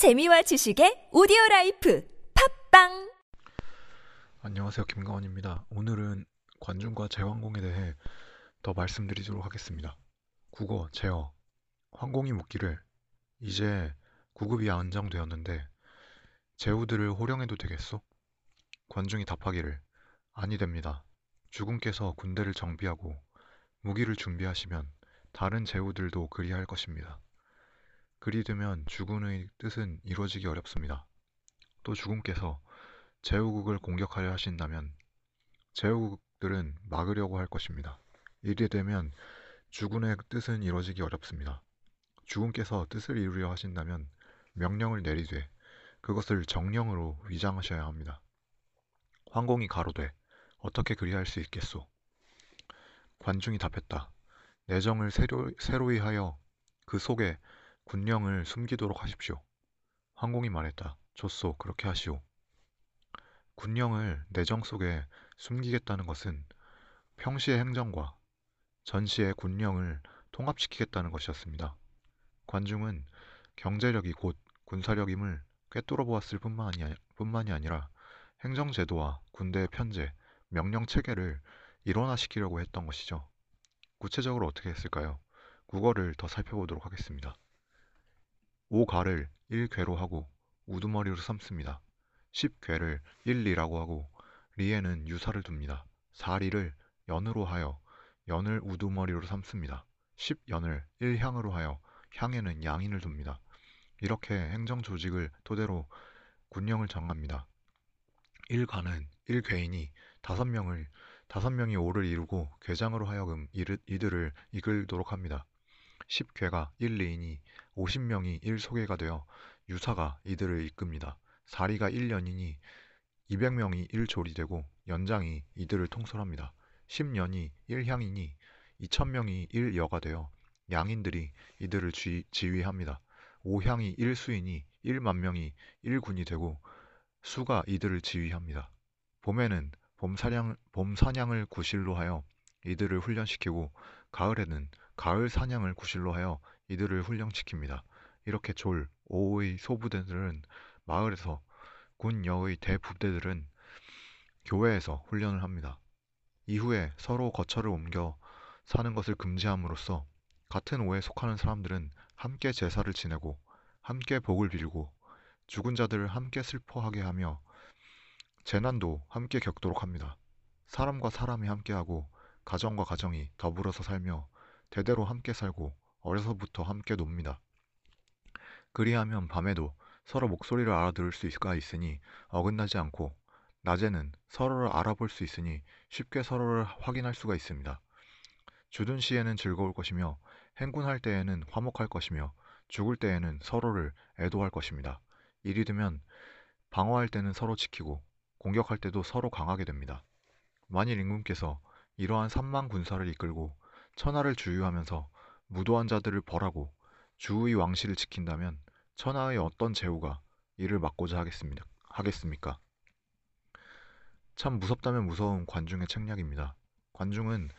재미와 지식의 오디오 life 팟빵 안녕하세요. 김가원입니다. 오늘은 관중과 제환공에 대해 더 말씀드리도록 하겠습니다. 국어, 제어, 환공이 묻기를 이제 구급이 안정되었는데 제후들을 호령해도 되겠소? 관중이 답하기를 아니 됩니다. 주군께서 군대를 정비하고 무기를 준비하시면 다른 제후들도 그리할 것입니다. 그리 되면 주군의 뜻은 이루어지기 어렵습니다. 또 주군께서 제후국을 공격하려 하신다면 제후국들은 막으려고 할 것입니다. 이리 되면 주군의 뜻은 이루어지기 어렵습니다. 주군께서 뜻을 이루려 하신다면 명령을 내리되 그것을 정령으로 위장하셔야 합니다. 황공이 가로되 어떻게 그리할 수 있겠소? 관중이 답했다. 내정을 새로, 새로이 하여 그 속에 군령을 숨기도록 하십시오. 황공이 말했다. 좋소, 그렇게 하시오. 군령을 내정 속에 숨기겠다는 것은 평시의 행정과 전시의 군령을 통합시키겠다는 것이었습니다. 관중은 경제력이 곧 군사력임을 꿰뚫어 보았을 뿐만이, 아니라 행정제도와 군대의 편제, 명령 체계를 일원화시키려고 했던 것이죠. 구체적으로 어떻게 했을까요? 국어를 더 살펴보도록 하겠습니다. 오가를 1궤로 하고 우두머리로 삼습니다. 10궤를 1리라고 하고 리에는 유사를 둡니다. 4리를 연으로 하여 연을 우두머리로 삼습니다. 10연을 1향으로 하여 향에는 양인을 둡니다. 이렇게 행정 조직을 토대로 군령을 정합니다. 1관은 1궤인이 5명을 5명이 오를 이루고 궤장으로 하여금 이들을 이끌도록 합니다. 10궤가 1 리인이 50명이 1소개가 되어 유사가 이들을 이끕니다. 사리가 1년이니 200명이 1조리 되고 연장이 이들을 통솔합니다. 10년이 1향이니 2000명이 1여가 되어 양인들이 이들을 쥐, 지휘합니다. 5향이 1수이니 1만 명이 1군이 되고 수가 이들을 지휘합니다. 봄에는 봄사냥, 봄사냥을 구실로 하여 이들을 훈련시키고 가을에는 가을 사냥을 구실로 하여 이들을 훈련시킵니다. 이렇게 졸, 오의 소부대들은 마을에서 군 여의 대부대들은 교회에서 훈련을 합니다. 이후에 서로 거처를 옮겨 사는 것을 금지함으로써 같은 오에 속하는 사람들은 함께 제사를 지내고 함께 복을 빌고 죽은 자들을 함께 슬퍼하게 하며 재난도 함께 겪도록 합니다. 사람과 사람이 함께하고 가정과 가정이 더불어서 살며 대대로 함께 살고 어려서부터 함께 놉니다. 그리하면 밤에도 서로 목소리를 알아들을 수가 있으니 어긋나지 않고 낮에는 서로를 알아볼 수 있으니 쉽게 서로를 확인할 수가 있습니다. 주둔 시에는 즐거울 것이며 행군할 때에는 화목할 것이며 죽을 때에는 서로를 애도할 것입니다. 이리 되면 방어할 때는 서로 지키고 공격할 때도 서로 강하게 됩니다. 만일 임금께서 이러한 삼만 군사를 이끌고 천하를 주유하면서 무도한 자들을 벌하고 주의 왕실을 지킨다면 천하의 어떤 제후가 이를 막고자 하겠습니다. 하겠습니까? 참 무섭다면 무서운 관중의 책략입니다. 관중은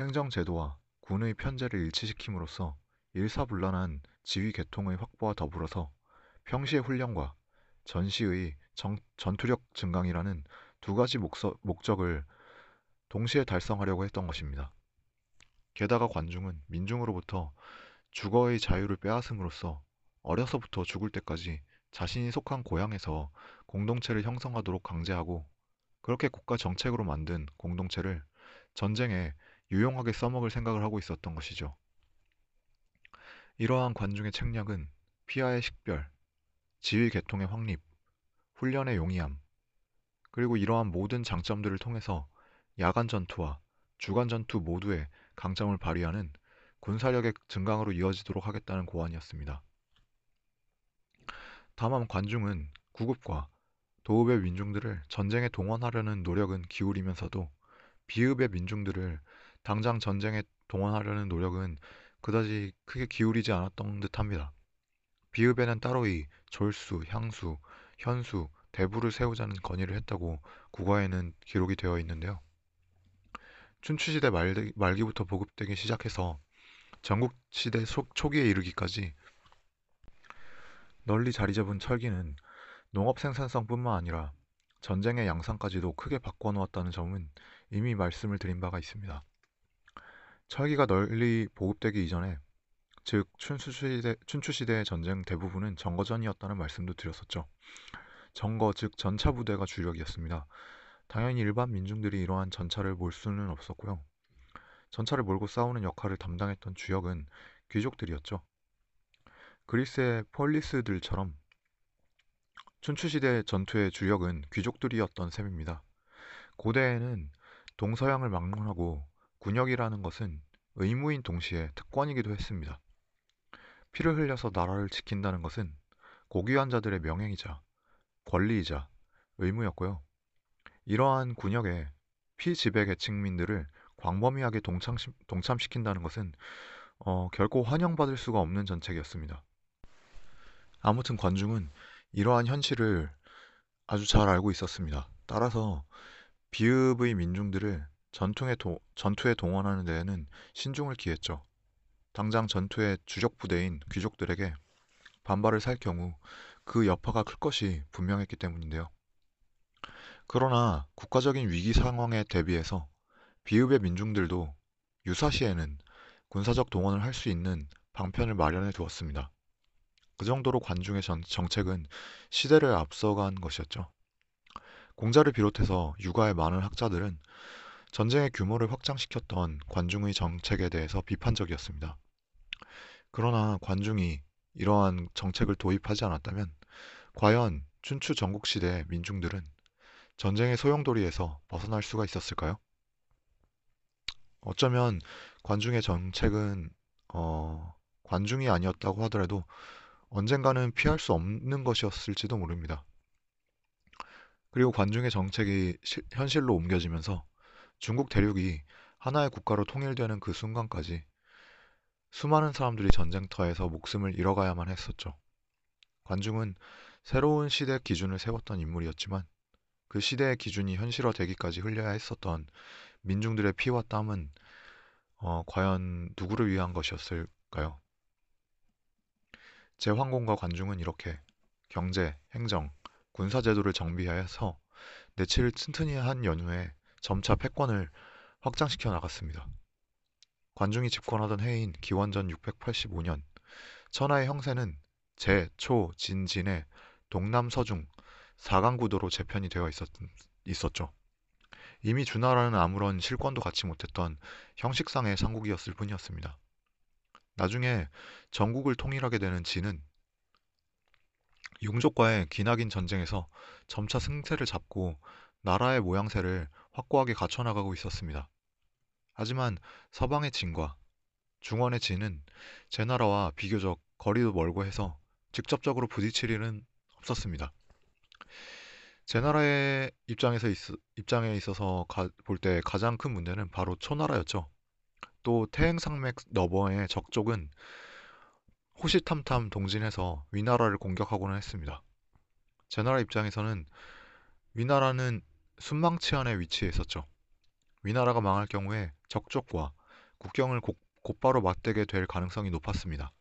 행정제도와 군의 편제를 일치시킴으로써 일사불란한 지휘 계통의 확보와 더불어서 평시의 훈련과 전시의 정, 전투력 증강이라는 두 가지 목서, 목적을 동시에 달성하려고 했던 것입니다. 게다가 관중은 민중으로부터 주거의 자유를 빼앗음으로써 어려서부터 죽을 때까지 자신이 속한 고향에서 공동체를 형성하도록 강제하고 그렇게 국가 정책으로 만든 공동체를 전쟁에 유용하게 써먹을 생각을 하고 있었던 것이죠. 이러한 관중의 책략은 피하의 식별, 지휘 계통의 확립, 훈련의 용이함, 그리고 이러한 모든 장점들을 통해서 야간 전투와 주간 전투 모두에 강점을 발휘하는 군사력의 증강으로 이어지도록 하겠다는 고안이었습니다. 다만 관중은 구급과 도읍의 민중들을 전쟁에 동원하려는 노력은 기울이면서도 비읍의 민중들을 당장 전쟁에 동원하려는 노력은 그다지 크게 기울이지 않았던 듯합니다. 비읍에는 따로 이 졸수, 향수, 현수, 대부를 세우자는 건의를 했다고 국어에는 기록이 되어 있는데요. 춘추시대 말, 말기부터 보급되기 시작해서 전국시대 초기에 이르기까지 널리 자리 잡은 철기는 농업 생산성뿐만 아니라 전쟁의 양상까지도 크게 바꿔놓았다는 점은 이미 말씀을 드린 바가 있습니다. 철기가 널리 보급되기 이전에 즉 춘추시대, 춘추시대의 전쟁 대부분은 정거전이었다는 말씀도 드렸었죠. 정거 즉 전차 부대가 주력이었습니다. 당연히 일반 민중들이 이러한 전차를 몰 수는 없었고요. 전차를 몰고 싸우는 역할을 담당했던 주역은 귀족들이었죠. 그리스의 폴리스들처럼 춘추시대 전투의 주역은 귀족들이었던 셈입니다. 고대에는 동서양을 막론하고 군역이라는 것은 의무인 동시에 특권이기도 했습니다. 피를 흘려서 나라를 지킨다는 것은 고귀한 자들의 명예이자 권리이자 의무였고요. 이러한 군역에 피지배 계층민들을 광범위하게 동참, 동참 시킨다는 것은 어, 결코 환영받을 수가 없는 전책이었습니다. 아무튼 관중은 이러한 현실을 아주 잘 알고 있었습니다. 따라서 비읍의 민중들을 전투에, 도, 전투에 동원하는 데에는 신중을 기했죠. 당장 전투의 주력 부대인 귀족들에게 반발을 살 경우 그 여파가 클 것이 분명했기 때문인데요. 그러나 국가적인 위기 상황에 대비해서 비읍의 민중들도 유사시에는 군사적 동원을 할 수 있는 방편을 마련해 두었습니다. 그 정도로 관중의 전, 정책은 시대를 앞서간 것이었죠. 공자를 비롯해서 육아의 많은 학자들은 전쟁의 규모를 확장시켰던 관중의 정책에 대해서 비판적이었습니다. 그러나 관중이 이러한 정책을 도입하지 않았다면 과연 춘추 전국시대 민중들은 전쟁의 소용돌이에서 벗어날 수가 있었을까요? 어쩌면 관중의 정책은 어, 관중이 아니었다고 하더라도 언젠가는 피할 수 없는 것이었을지도 모릅니다. 그리고 관중의 정책이 시, 현실로 옮겨지면서 중국 대륙이 하나의 국가로 통일되는 그 순간까지 수많은 사람들이 전쟁터에서 목숨을 잃어가야만 했었죠. 관중은 새로운 시대 기준을 세웠던 인물이었지만 그 시대의 기준이 현실화되기까지 흘려야 했었던 민중들의 피와 땀은 어, 과연 누구를 위한 것이었을까요? 제황공과 관중은 이렇게 경제, 행정, 군사제도를 정비해서 내치를 튼튼히 한 연후에 점차 패권을 확장시켜 나갔습니다. 관중이 집권하던 해인 기원전 685년 천하의 형세는 제, 초, 진, 진의 동남, 서중 4강 구도로 재편이 되어 있었, 있었죠. 이미 주나라는 아무런 실권도 갖지 못했던 형식상의 상국이었을 뿐이었습니다. 나중에 전국을 통일하게 되는 진은 용족과의 기나긴 전쟁에서 점차 승세를 잡고 나라의 모양새를 확고하게 갖춰나가고 있었습니다. 하지만 서방의 진과 중원의 진은 제 나라와 비교적 거리도 멀고 해서 직접적으로 부딪힐 일은 없었습니다. 제 나라의 입장에서 있, 입장에 있어서 볼 때 가장 큰 문제는 바로 초나라였죠. 또 태행산맥 너머의 적족은 호시탐탐 동진해서 위나라를 공격하고는 했습니다. 제 나라 입장에서는 위나라는 순망치안에 위치해 있었죠. 위나라가 망할 경우에 적족과 국경을 고, 곧바로 맞대게 될 가능성이 높았습니다.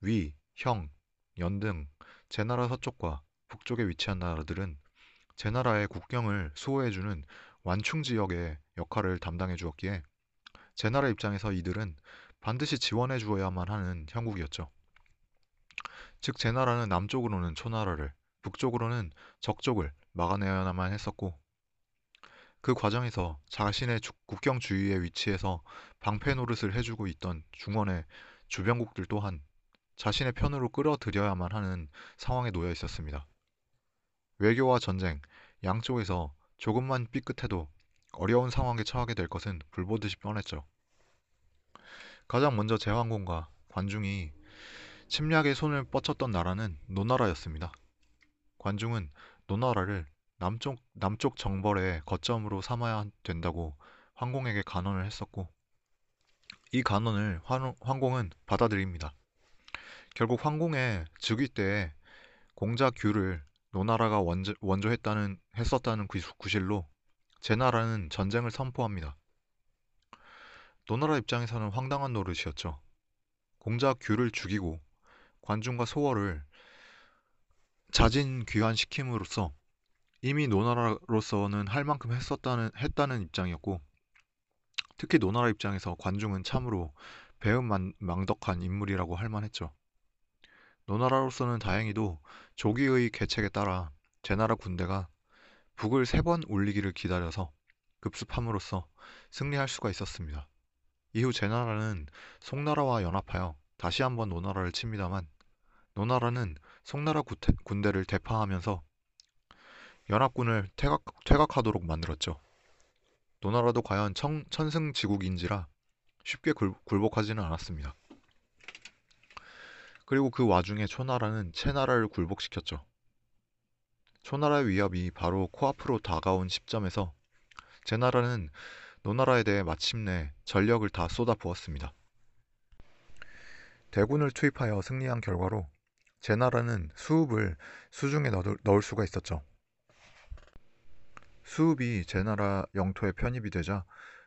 위, 형, 연등 제 나라 서쪽과 북쪽에 위치한 나라들은 제 나라의 국경을 수호해주는 완충 지역의 역할을 담당해 주었기에 제 나라 입장에서 이들은 반드시 지원해 주어야만 하는 형국이었죠. 즉, 제 나라는 남쪽으로는 초나라를, 북쪽으로는 적족을 막아내야만 했었고, 그 과정에서 자신의 국경 주위에 위치해서 방패 노릇을 해주고 있던 중원의 주변국들 또한 자신의 편으로 끌어들여야만 하는 상황에 놓여 있었습니다. 외교와 전쟁 양쪽에서 조금만 삐끗해도 어려운 상황에 처하게 될 것은 불보듯이 뻔했죠. 가장 먼저 제왕공과 관중이 침략의 손을 뻗쳤던 나라는 노나라였습니다. 관중은 노나라를 남쪽, 남쪽 정벌의 거점으로 삼아야 된다고 황공에게 간언을 했었고 이 간언을 황, 황공은 받아들입니다. 결국 황공의 즉위 때에 공자 규를 노나라가 원조, 원조했다는 했었다는 구실로 제나라는 전쟁을 선포합니다. 노나라 입장에서는 황당한 노릇이었죠. 공자 규를 죽이고 관중과 소월을 자진 귀환시킴으로써 이미 노나라로서는 할 만큼 했었다는 했다는 입장이었고 특히 노나라 입장에서 관중은 참으로 배은망덕한 인물이라고 할 만했죠. 노나라로서는 다행히도 조기의 계책에 따라 제나라 군대가 북을 세번 울리기를 기다려서 급습함으로써 승리할 수가 있었습니다. 이후 제나라는 송나라와 연합하여 다시 한번 노나라를 칩니다만 노나라는 송나라 군대를 대파하면서 연합군을 퇴각, 퇴각하도록 만들었죠. 노나라도 과연 청, 천승지국인지라 쉽게 굴, 굴복하지는 않았습니다. 그리고 그 와중에 초나라는 채나라를 굴복시켰죠. 초나라의 위협이 바로 코앞으로 다가온 시점에서 제나라는 노나라에 대해 마침내 전력을 다 쏟아부었습니다. 대군을 투입하여 승리한 결과로 제나라는 수읍을 수중에 넣을 수가 있었죠. 수읍이 제나라 영토에 편입이 되자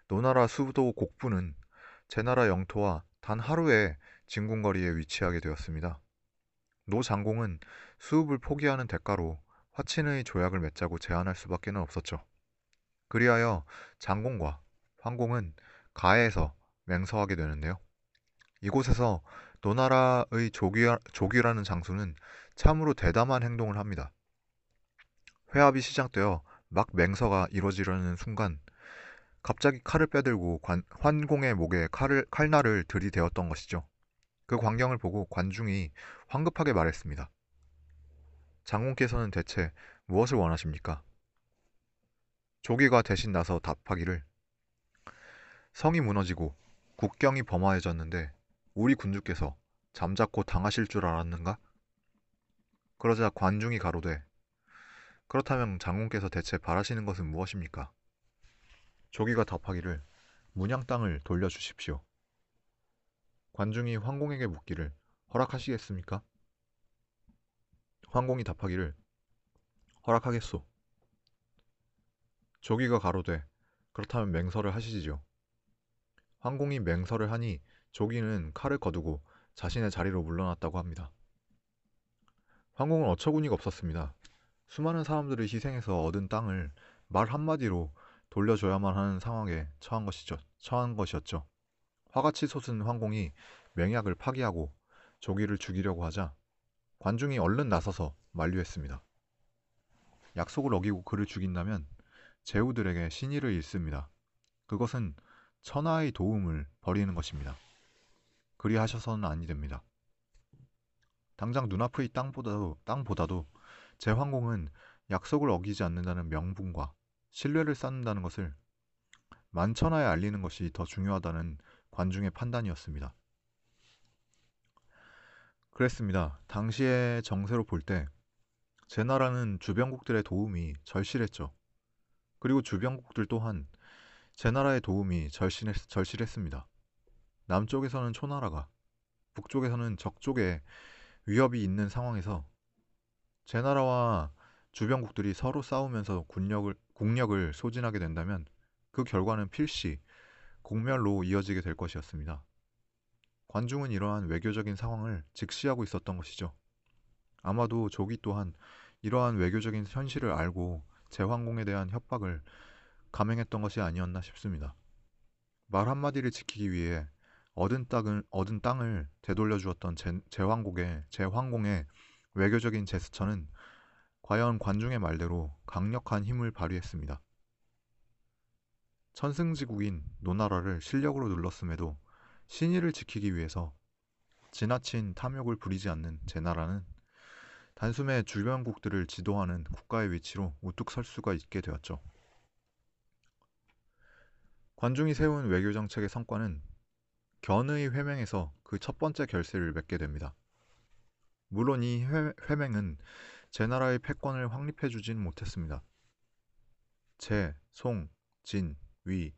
노나라 수도 곡부는 제나라 영토와 단 하루의 진군거리에 위치하게 되었습니다. 노 장공은 수읍을 포기하는 대가로 화친의 조약을 맺자고 제안할 수밖에 없었죠. 그리하여 장공과 황공은 가에서 맹서하게 되는데요. 이곳에서 노나라의 조귀, 조귀라는 장수는 참으로 대담한 행동을 합니다. 회합이 시작되어 막 맹서가 이루어지려는 순간 갑자기 칼을 빼들고 관, 환공의 목에 칼을, 칼날을 들이대었던 것이죠. 그 광경을 보고 관중이 황급하게 말했습니다. 장군께서는 대체 무엇을 원하십니까? 조기가 대신 나서 답하기를 성이 무너지고 국경이 범화해졌는데 우리 군주께서 잠자코 당하실 줄 알았는가? 그러자 관중이 가로되 그렇다면 장군께서 대체 바라시는 것은 무엇입니까? 조기가 답하기를 문양 땅을 돌려주십시오. 관중이 황공에게 묻기를 허락하시겠습니까? 황공이 답하기를 허락하겠소. 조기가 가로되 그렇다면 맹설을 하시지요. 황공이 맹설을 하니 조기는 칼을 거두고 자신의 자리로 물러났다고 합니다. 황공은 어처구니가 없었습니다. 수많은 사람들을 희생해서 얻은 땅을 말 한마디로 돌려줘야만 하는 상황에 처한 것이죠. 처한 것이었죠. 화같이 솟은 황공이 맹약을 파기하고 조기를 죽이려고 하자 관중이 얼른 나서서 만류했습니다. 약속을 어기고 그를 죽인다면 제후들에게 신의를 잃습니다. 그것은 천하의 도움을 버리는 것입니다. 그리하셔서는 아니 됩니다. 당장 눈앞의 땅보다도, 땅보다도 제 황공은 약속을 어기지 않는다는 명분과 신뢰를 쌓는다는 것을 만천하에 알리는 것이 더 중요하다는 관중의 판단이었습니다. 그랬습니다. 당시의 정세로 볼 때 제 나라는 주변국들의 도움이 절실했죠. 그리고 주변국들 또한 제 나라의 도움이 절실했, 절실했습니다. 남쪽에서는 초나라가, 북쪽에서는 적쪽에 위협이 있는 상황에서 제 나라와 주변국들이 서로 싸우면서 군력을, 국력을 소진하게 된다면 그 결과는 필시 공멸로 이어지게 될 것이었습니다. 관중은 이러한 외교적인 상황을 직시하고 있었던 것이죠. 아마도 조기 또한 이러한 외교적인 현실을 알고 제황공에 대한 협박을 감행했던 것이 아니었나 싶습니다. 말 한마디를 지키기 위해 얻은 땅을, 얻은 땅을 되돌려 주었던 제, 제황국의 제황공의 외교적인 제스처는 과연 관중의 말대로 강력한 힘을 발휘했습니다. 천승지국인 노나라를 실력으로 눌렀음에도 신의를 지키기 위해서 지나친 탐욕을 부리지 않는 제나라는 단숨에 주변국들을 지도하는 국가의 위치로 우뚝 설 수가 있게 되었죠. 관중이 세운 외교 정책의 성과는 견의 회맹에서 그 첫 번째 결세를 맺게 됩니다. 물론 이 회, 회맹은 제 나라의 패권을 확립해 주진 못했습니다. 제, 송, 진, 위,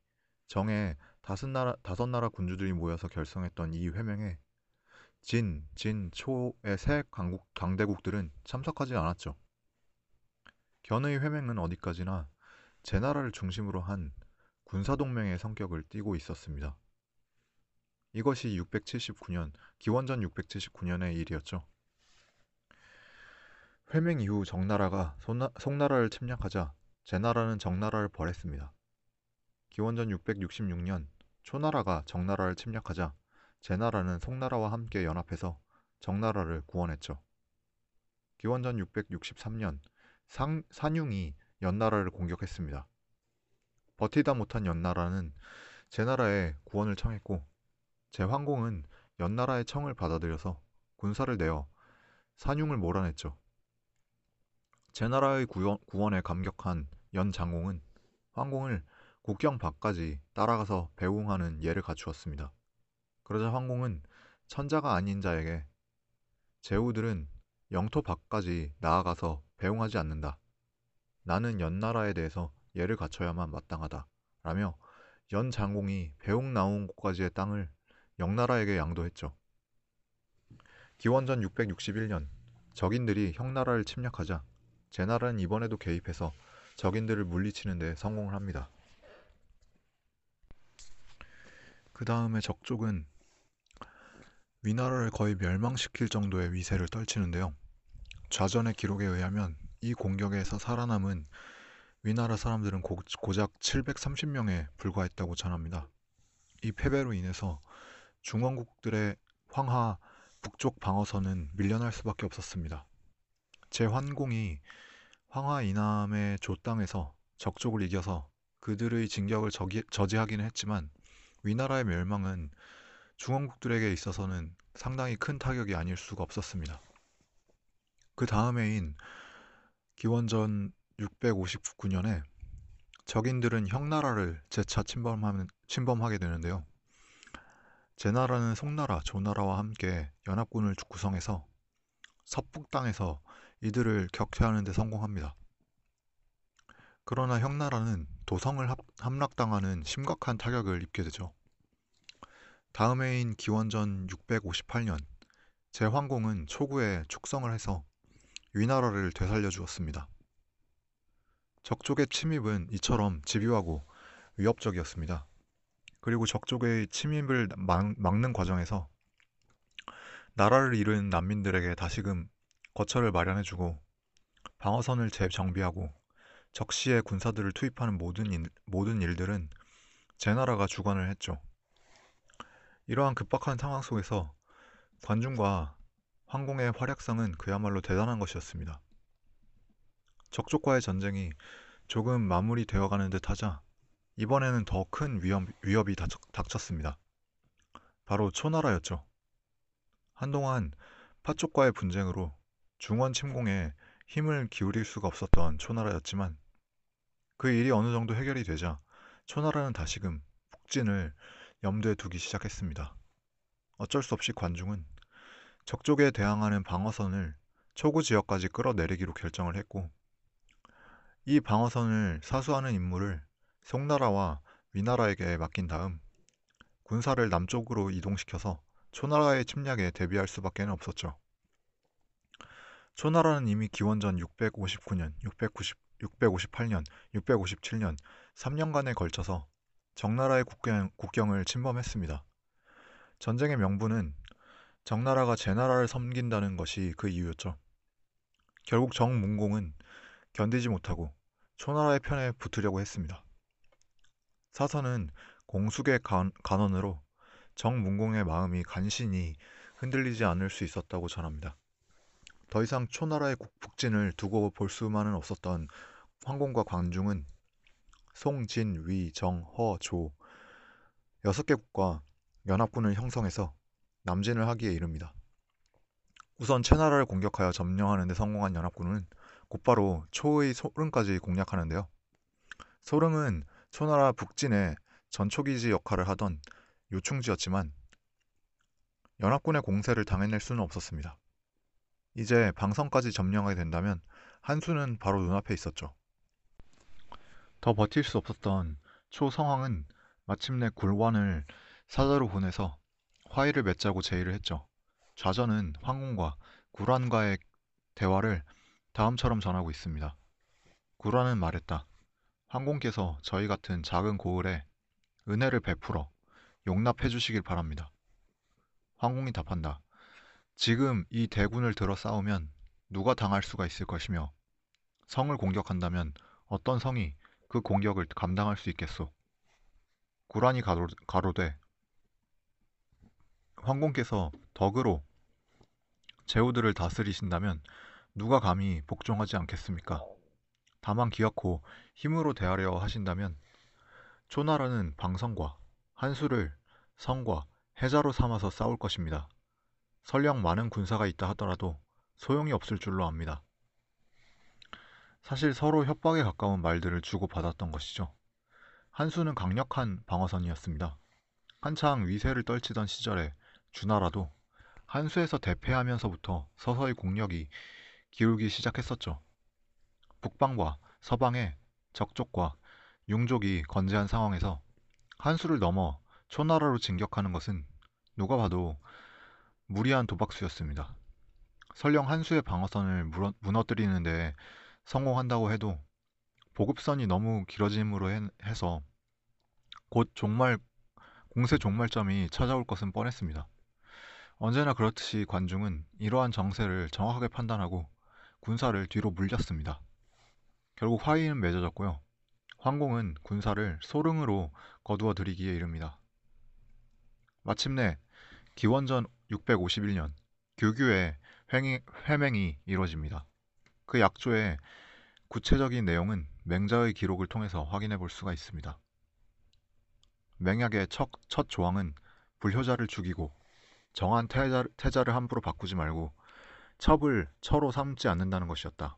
정의 다섯 나라, 다섯 나라 군주들이 모여서 결성했던 이 회맹에 진, 진, 초의 새 강국, 강대국들은 참석하지 않았죠. 견의 회맹은 어디까지나 제 나라를 중심으로 한 군사동맹의 성격을 띠고 있었습니다. 이것이 679년, 기원전 679년의 일이었죠. 회명 이후 정나라가 송나, 송나라를 침략하자 제나라는 정나라를 벌했습니다. 기원전 666년 초나라가 정나라를 침략하자 제나라는 송나라와 함께 연합해서 정나라를 구원했죠. 기원전 663년 상, 산융이 연나라를 공격했습니다. 버티다 못한 연나라는 제나라에 구원을 청했고 제황공은 연나라의 청을 받아들여서 군사를 내어 산융을 몰아냈죠. 제나라의 구원, 구원에 감격한 연장공은 황공을 국경 밖까지 따라가서 배웅하는 예를 갖추었습니다. 그러자 황공은 천자가 아닌 자에게 제후들은 영토 밖까지 나아가서 배웅하지 않는다. 나는 연나라에 대해서 예를 갖춰야만 마땅하다. 라며 연 장공이 배웅 나온 곳까지의 땅을 영나라에게 양도했죠. 기원전 661년 적인들이 형나라를 침략하자 제나라는 이번에도 개입해서 적인들을 물리치는 데 성공을 합니다. 그 다음에 적족은 위나라를 거의 멸망시킬 정도의 위세를 떨치는데요. 좌전의 기록에 의하면 이 공격에서 살아남은 위나라 사람들은 고, 고작 730명에 불과했다고 전합니다. 이 패배로 인해서 중원국들의 황하 북쪽 방어선은 밀려날 수밖에 없었습니다. 제환공이 황하 이남의 조 땅에서 적족을 이겨서 그들의 진격을 저기, 저지하기는 했지만 위나라의 멸망은 중원국들에게 있어서는 상당히 큰 타격이 아닐 수가 없었습니다. 그 다음 해인 기원전 659년에 적인들은 형나라를 재차 침범하는, 침범하 게 되는데요. 제나라는 송나라, 조나라와 함께 연합군을 구성해서 서북 땅에서 이들을 격퇴하는 데 성공합니다. 그러나 형나라는 도성을 함락당하는 심각한 타격을 입게 되죠. 다음 해인 기원전 658년 제황공은 초구에 축성을 해서 위나라를 되살려 주었습니다. 적족의 침입은 이처럼 집요하고 위협적이었습니다. 그리고 적족의 침입을 막, 는 과정에서 나라를 잃은 난민들에게 다시금 거처를 마련해주고 방어선을 재정비하고 적시에 군사들을 투입하는 모든, 일, 모든 일들은 제 나라가 주관을 했죠. 이러한 급박한 상황 속에서 관중과 황공의 활약상은 그야말로 대단한 것이었습니다. 적족과의 전쟁이 조금 마무리되어 가는 듯 하자 이번에는 더 큰 위협, 위협이 닥쳤습니다. 바로 초나라였죠. 한동안 파쪽과의 분쟁으로 중원 침공에 힘을 기울일 수가 없었던 초나라였지만 그 일이 어느 정도 해결이 되자 초나라는 다시금 북진을 염두에 두기 시작했습니다. 어쩔 수 없이 관중은 적족에 대항하는 방어선을 초구 지역까지 끌어내리기로 결정을 했고 이 방어선을 사수하는 임무를 송나라와 위나라에게 맡긴 다음 군사를 남쪽으로 이동시켜서 초나라의 침략에 대비할 수밖에 없었죠. 초나라는 이미 기원전 659년, 690, 658년, 657년 3년간에 걸쳐서 정나라의 국경, 국경 을 침범했습니다. 전쟁의 명분은 정나라가 제 나라를 섬긴다는 것이 그 이유였죠. 결국 정문공은 견디지 못하고 초나라의 편에 붙으려고 했습니다. 사선은 공숙의 간, 간언으로 정문공의 마음이 간신히 흔들리지 않을 수 있었다고 전합니다. 더 이상 초나라의 북진을 두고 볼 수만은 없었던 황공과 광중은 송, 진, 위, 정, 허, 조 여섯 개국과 연합군을 형성해서 남진을 하기에 이릅니다. 우선 채나라를 공격하여 점령하는 데 성공한 연합군은 곧바로 초의 소릉까지 공략하는데요. 소릉은 초나라 북진의 전초기지 역할을 하던 요충지였지만 연합군의 공세를 당해낼 수는 없었습니다. 이제 방성까지 점령하게 된다면 한수는 바로 눈앞에 있었죠. 더 버틸 수 없었던 초성황은 마침내 굴관을 사자로 보내서 화의를 맺자고 제의를 했죠. 좌전은 황공과 굴환과의 대화를 다음처럼 전하고 있습니다. 굴환은 말했다. 황공께서 저희 같은 작은 고을에 은혜를 베풀어 용납해 주시길 바랍니다. 황공이 답한다. 지금 이 대군을 들어 싸우면 누가 당할 수가 있을 것이며 성을 공격한다면 어떤 성이 그 공격을 감당할 수 있겠소? 구란이 가로, 가로되 황공께서 덕으로 제후들을 다스리신다면 누가 감히 복종하지 않겠습니까? 다만 기어코 힘으로 대하려 하신다면 초나라는 방성과 한수를 성과 해자로 삼아서 싸울 것입니다. 설령 많은 군사가 있다 하더라도 소용이 없을 줄로 압니다. 사실 서로 협박에 가까운 말들을 주고받았던 것이죠. 한수는 강력한 방어선이었습니다. 한창 위세를 떨치던 시절에 주나라도 한수에서 대패하면서부터 서서히 국력이 기울기 시작했었죠. 북방과 서방의 적족과 융족이 건재한 상황에서 한수를 넘어 초나라로 진격하는 것은 누가 봐도 무리한 도박수였습니다. 설령 한수의 방어선을 무너뜨리는데 성공한다고 해도 보급선이 너무 길어짐으로 해서 곧 종말 공세 종말점이 찾아올 것은 뻔했습니다. 언제나 그렇듯이 관중은 이러한 정세를 정확하게 판단하고 군사를 뒤로 물렸습니다. 결국 화의는 맺어졌고요. 황공은 군사를 소릉으로 거두어 들이기에 이릅니다. 마침내 기원전 651년 규규의 회맹이 이루어집니다. 그 약조의 구체적인 내용은 맹자의 기록을 통해서 확인해 볼 수가 있습니다. 맹약의 첫, 첫 조항은 불효자를 죽이고 정한 태자, 태자를 함부로 바꾸지 말고 첩을 처로 삼지 않는다는 것이었다.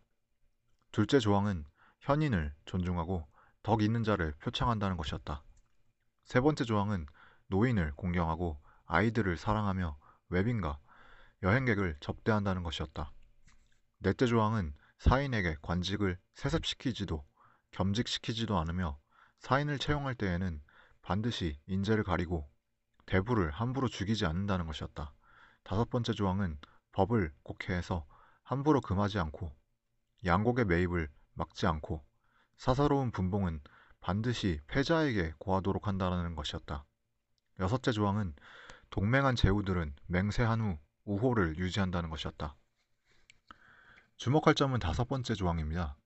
둘째 조항은 현인을 존중하고 덕 있는 자를 표창한다는 것이었다. 세 번째 조항은 노인을 공경하고 아이들을 사랑하며 외빈과 여행객을 접대한다는 것이었다. 넷째 조항은 사인에게 관직을 세습시키지도 겸직시키지도 않으며 사인을 채용할 때에는 반드시 인재를 가리고 대부를 함부로 죽이지 않는다는 것이었다. 다섯 번째 조항은 법을 곡해해서 함부로 금하지 않고 양곡의 매입을 막지 않고 사사로운 분봉은 반드시 패자에게 고하도록 한다는 것이었다. 여섯째 조항은 동맹한 제후들은 맹세한 후 우호를 유지한다는 것이었다. 주목할 점은 다섯 번째 조항입니다.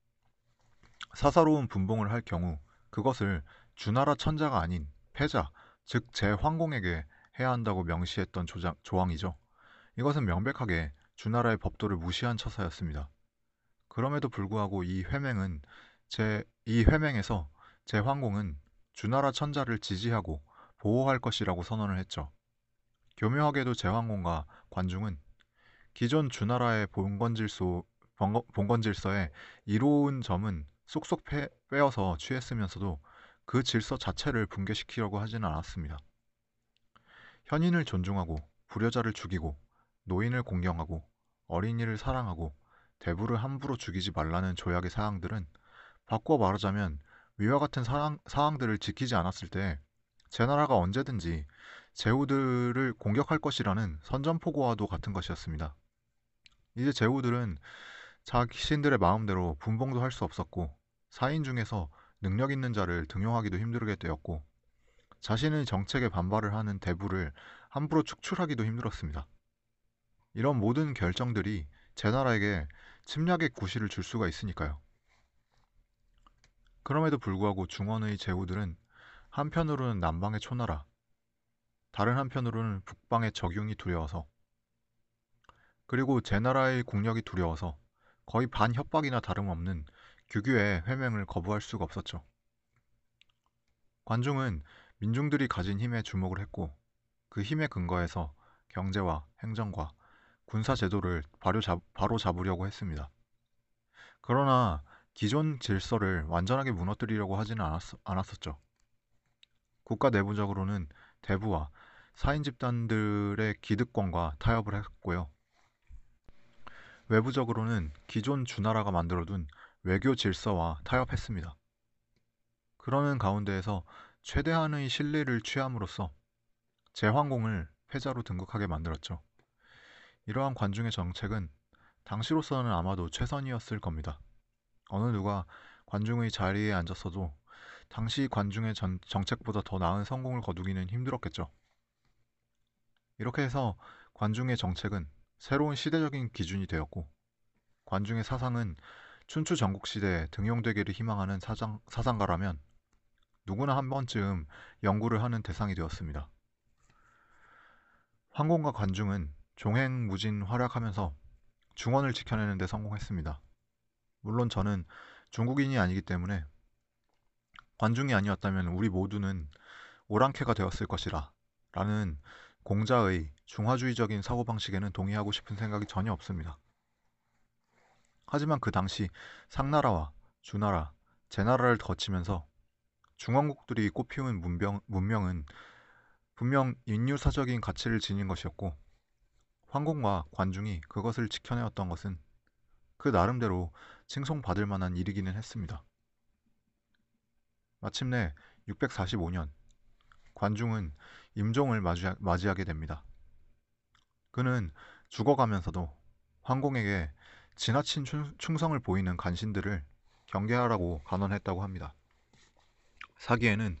사사로운 분봉을 할 경우 그것을 주나라 천자가 아닌 패자, 즉 제황공에게 해야 한다고 명시했던 조장, 조항이죠. 이것은 명백하게 주나라의 법도를 무시한 처사였습니다. 그럼에도 불구하고 이 회맹은 제 이 회맹에서 제황공은 주나라 천자를 지지하고 보호할 것이라고 선언을 했죠. 교묘하게도 제황공과 관중은 기존 주나라의 본건질소 본건질서에 이로운 점은 쏙쏙 빼어서 취했으면서도 그 질서 자체를 붕괴시키려고 하지는 않았습니다. 현인을 존중하고 불효자를 죽이고 노인을 공경하고 어린이를 사랑하고 대부를 함부로 죽이지 말라는 조약의 사항들은 바꿔 말하자면 위와 같은 사항, 사항들을 지키지 않았을 때 제 나라가 언제든지 제후들을 공격할 것이라는 선전포고와도 같은 것이었습니다. 이제 제후들은 자신들의 마음대로 분봉도 할 수 없었고 사인 중에서 능력 있는 자를 등용하기도 힘들게 되었고 자신의 정책에 반발을 하는 대부를 함부로 축출하기도 힘들었습니다. 이런 모든 결정들이 제 나라에게 침략의 구실을 줄 수가 있으니까요. 그럼에도 불구하고 중원의 제후들은 한편으로는 남방의 초나라, 다른 한편으로는 북방의 적용이 두려워서, 그리고 제 나라의 국력이 두려워서 거의 반협박이나 다름없는 규규의 회명을 거부할 수가 없었죠. 관중은 민중들이 가진 힘에 주목을 했고 그 힘의 근거에서 경제와 행정과 군사 제도를 바로, 잡으려고 했습니다. 그러나 기존 질서를 완전하게 무너뜨리려고 하지는 않았, 않았었죠. 국가 내부적으로는 대부와 사인 집단들의 기득권과 타협을 했고요. 외부적으로는 기존 주나라가 만들어둔 외교 질서와 타협했습니다. 그러는 가운데에서 최대한의 신뢰를 취함으로써 제황공을 패자로 등극하게 만들었죠. 이러한 관중의 정책은 당시로서는 아마도 최선이었을 겁니다. 어느 누가 관중의 자리에 앉았어도 당시 관중의 전, 정책보다 더 나은 성공을 거두기는 힘들었겠죠. 이렇게 해서 관중의 정책은 새로운 시대적인 기준이 되었고 관중의 사상은 춘추 전국시대에 등용되기를 희망하는 사장, 사상가라면 누구나 한 번쯤 연구를 하는 대상이 되었습니다. 황공과 관중은 종횡무진 활약하면서 중원을 지켜내는 데 성공했습니다. 물론 저는 중국인이 아니기 때문에 관중이 아니었다면 우리 모두는 오랑캐가 되었을 것이라 라는 공자의 중화주의적인 사고방식에는 동의하고 싶은 생각이 전혀 없습니다. 하지만 그 당시 상나라와 주나라, 제나라를 거치면서 중원국들이 꽃피운 문명, 문명은 분명 인류사적인 가치를 지닌 것이었고 황공과 관중이 그것을 지켜내었던 것은 그 나름대로 칭송받을 만한 일이기는 했습니다. 마침내 645년 관중은 임종을 맞이하게 됩니다. 그는 죽어가면서도 황공에게 지나친 충 성을 보이는 간신들을 경계하라고 간언했다고 합니다. 사기에는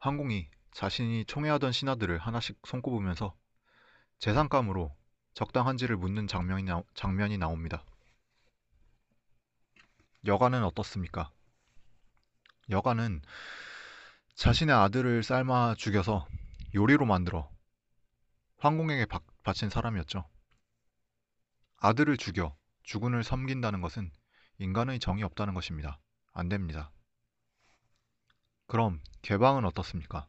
황공이 자신이 총애하던 신하들을 하나씩 손꼽으면서 재산감으로 적당한지를 묻는 장면이, 나, 장면이 나옵니다. 여가는 어떻습니까? 여가는 자신의 아들을 삶아 죽여서 요리로 만들어 황공에게 바친 사람이었죠. 아들을 죽여 주군을 섬긴다는 것은 인간의 정이 없다는 것입니다. 안 됩니다. 그럼 개방은 어떻습니까?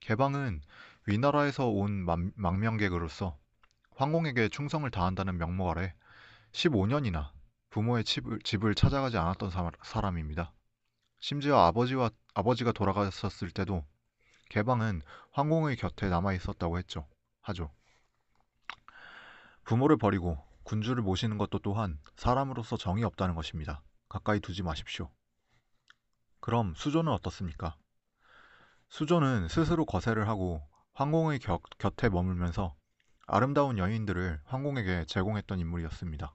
개방은 위나라에서 온 망명객으로서 황공에게 충성을 다한다는 명목 아래 15년이나 부모의 집을, 집을 찾아가지 않았던 사람입니다. 심지어 아버지와 아버지가 돌아가셨을 때도 개방은 황공의 곁에 남아 있었다고 했죠. 하죠. 부모를 버리고 군주를 모시는 것도 또한 사람으로서 정이 없다는 것입니다. 가까이 두지 마십시오. 그럼 수조는 어떻습니까? 수조는 스스로 거세를 하고 황공의 겨, 곁에 머물면서 아름다운 여인들을 황공에게 제공했던 인물이었습니다.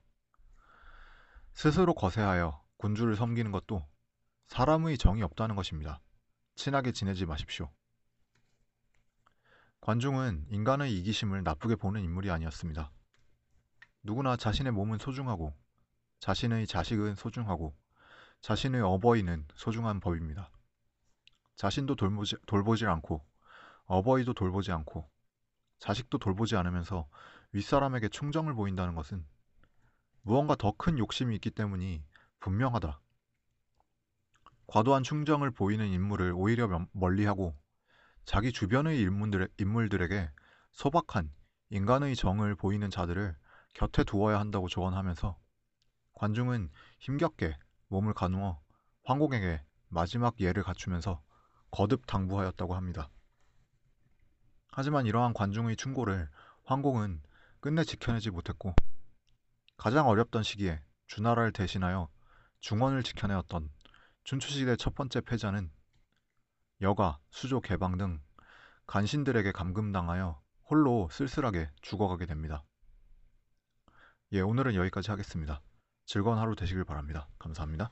스스로 거세하여 군주를 섬기는 것도 사람의 정이 없다는 것입니다. 친하게 지내지 마십시오. 관중은 인간의 이기심을 나쁘게 보는 인물이 아니었습니다. 누구나 자신의 몸은 소중하고 자신의 자식은 소중하고 자신의 어버이는 소중한 법입니다. 자신도 돌보지, 돌보지 않고 어버이도 돌보지 않고 자식도 돌보지 않으면서 윗사람에게 충정을 보인다는 것은 무언가 더 큰 욕심이 있기 때문이 분명하다. 과도한 충정을 보이는 인물을 오히려 멀리하고 자기 주변의 인물들에게 소박한 인간의 정을 보이는 자들을 곁에 두어야 한다고 조언하면서 관중은 힘겹게 몸을 가누어 황공에게 마지막 예를 갖추면서 거듭 당부하였다고 합니다. 하지만 이러한 관중의 충고를 황공은 끝내 지켜내지 못했고 가장 어렵던 시기에 주나라를 대신하여 중원을 지켜내었던 춘추시대 첫 번째 패자는 여가, 수조 개방 등 간신들에게 감금당하여 홀로 쓸쓸하게 죽어가게 됩니다. 예, 오늘은 여기까지 하겠습니다. 즐거운 하루 되시길 바랍니다. 감사합니다.